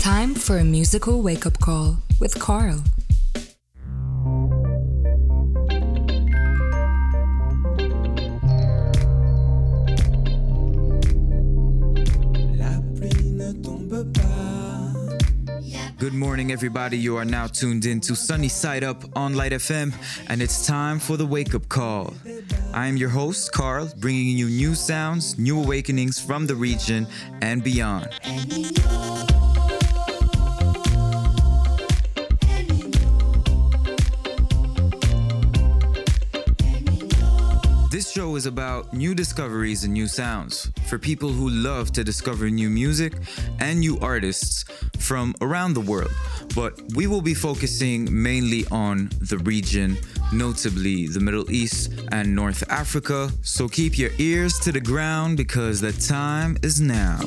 Time for a musical wake up call with Carl. Good morning, everybody. You are now tuned in to Sunny Side Up on Light FM, and it's time for the wake up call. I am your host, Carl, bringing you new sounds, new awakenings from the region and beyond. Show is about new discoveries and new sounds for people who love to discover new music and new artists from around the world. But we will be focusing mainly on the region, notably the Middle East and North Africa. So keep your ears to the ground because the time is now.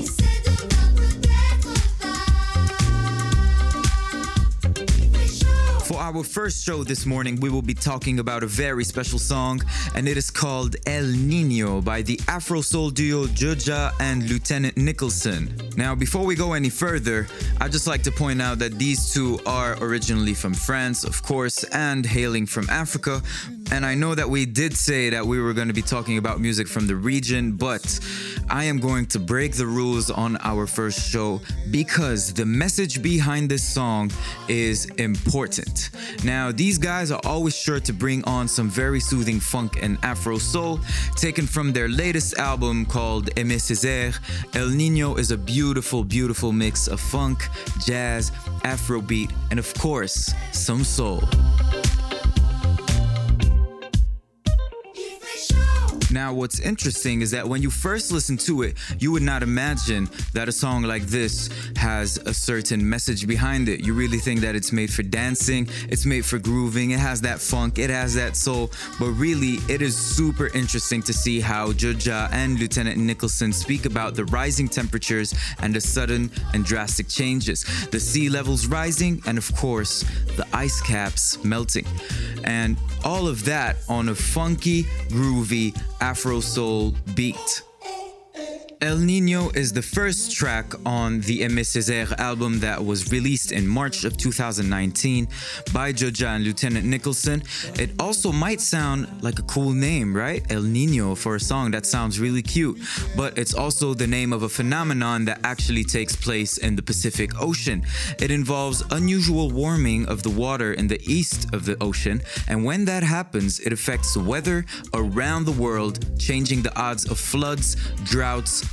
Our first show this morning, we will be talking about a very special song, and it is called El Nino by the Afro Soul duo Joja and Lieutenant Nicholson. Now, before we go any further, I'd just like to point out that these two are originally from France, of course, and hailing from Africa. And I know that we did say that we were going to be talking about music from the region, but I am going to break the rules on our first show because the message behind this song is important. Now, these guys are always sure to bring on some very soothing funk and Afro soul, taken from their latest album called Aimé Césaire. El Nino is a beautiful, beautiful mix of funk, jazz, Afrobeat, and of course, some soul. Now, what's interesting is that when you first listen to it, you would not imagine that a song like this has a certain message behind it. You really think that it's made for dancing, it's made for grooving, it has that funk, it has that soul, but really, it is super interesting to see how Joja and Lieutenant Nicholson speak about the rising temperatures and the sudden and drastic changes. The sea levels rising, and of course, the ice caps melting. And all of that on a funky, groovy, Afro soul beat. El Nino is the first track on the Aimé Césaire album that was released in March of 2019 by Joja and Lieutenant Nicholson. It also might sound like a cool name, right? El Nino for a song that sounds really cute, but it's also the name of a phenomenon that actually takes place in the Pacific Ocean. It involves unusual warming of the water in the east of the ocean, and when that happens, it affects the weather around the world, changing the odds of floods, droughts,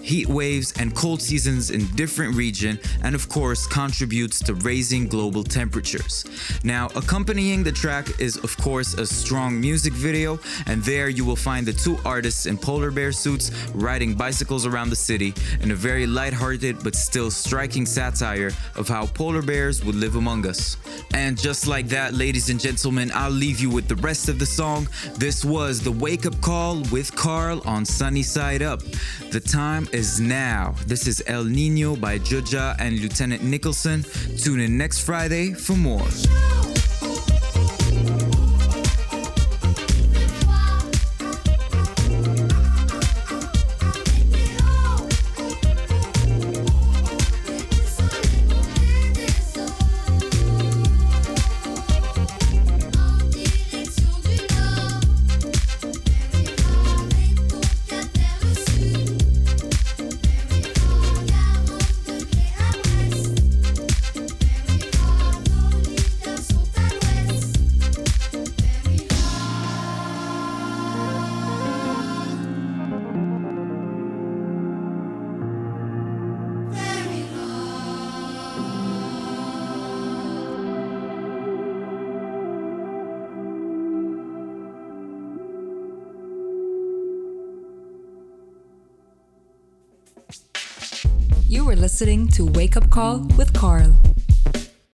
heat waves, and cold seasons in different region and of course contributes to raising global temperatures. Now, accompanying the track is of course a strong music video, and there you will find the two artists in polar bear suits riding bicycles around the city in a very light-hearted but still striking satire of how polar bears would live among us. And just like that, ladies and gentlemen, I'll leave you with the rest of the song. This was the wake up call with Carl on Sunny Side Up. The time is now. This is El Nino by Joja and Lieutenant Nicholson. Tune in next Friday for more. You were listening to Wake Up Call with Carl.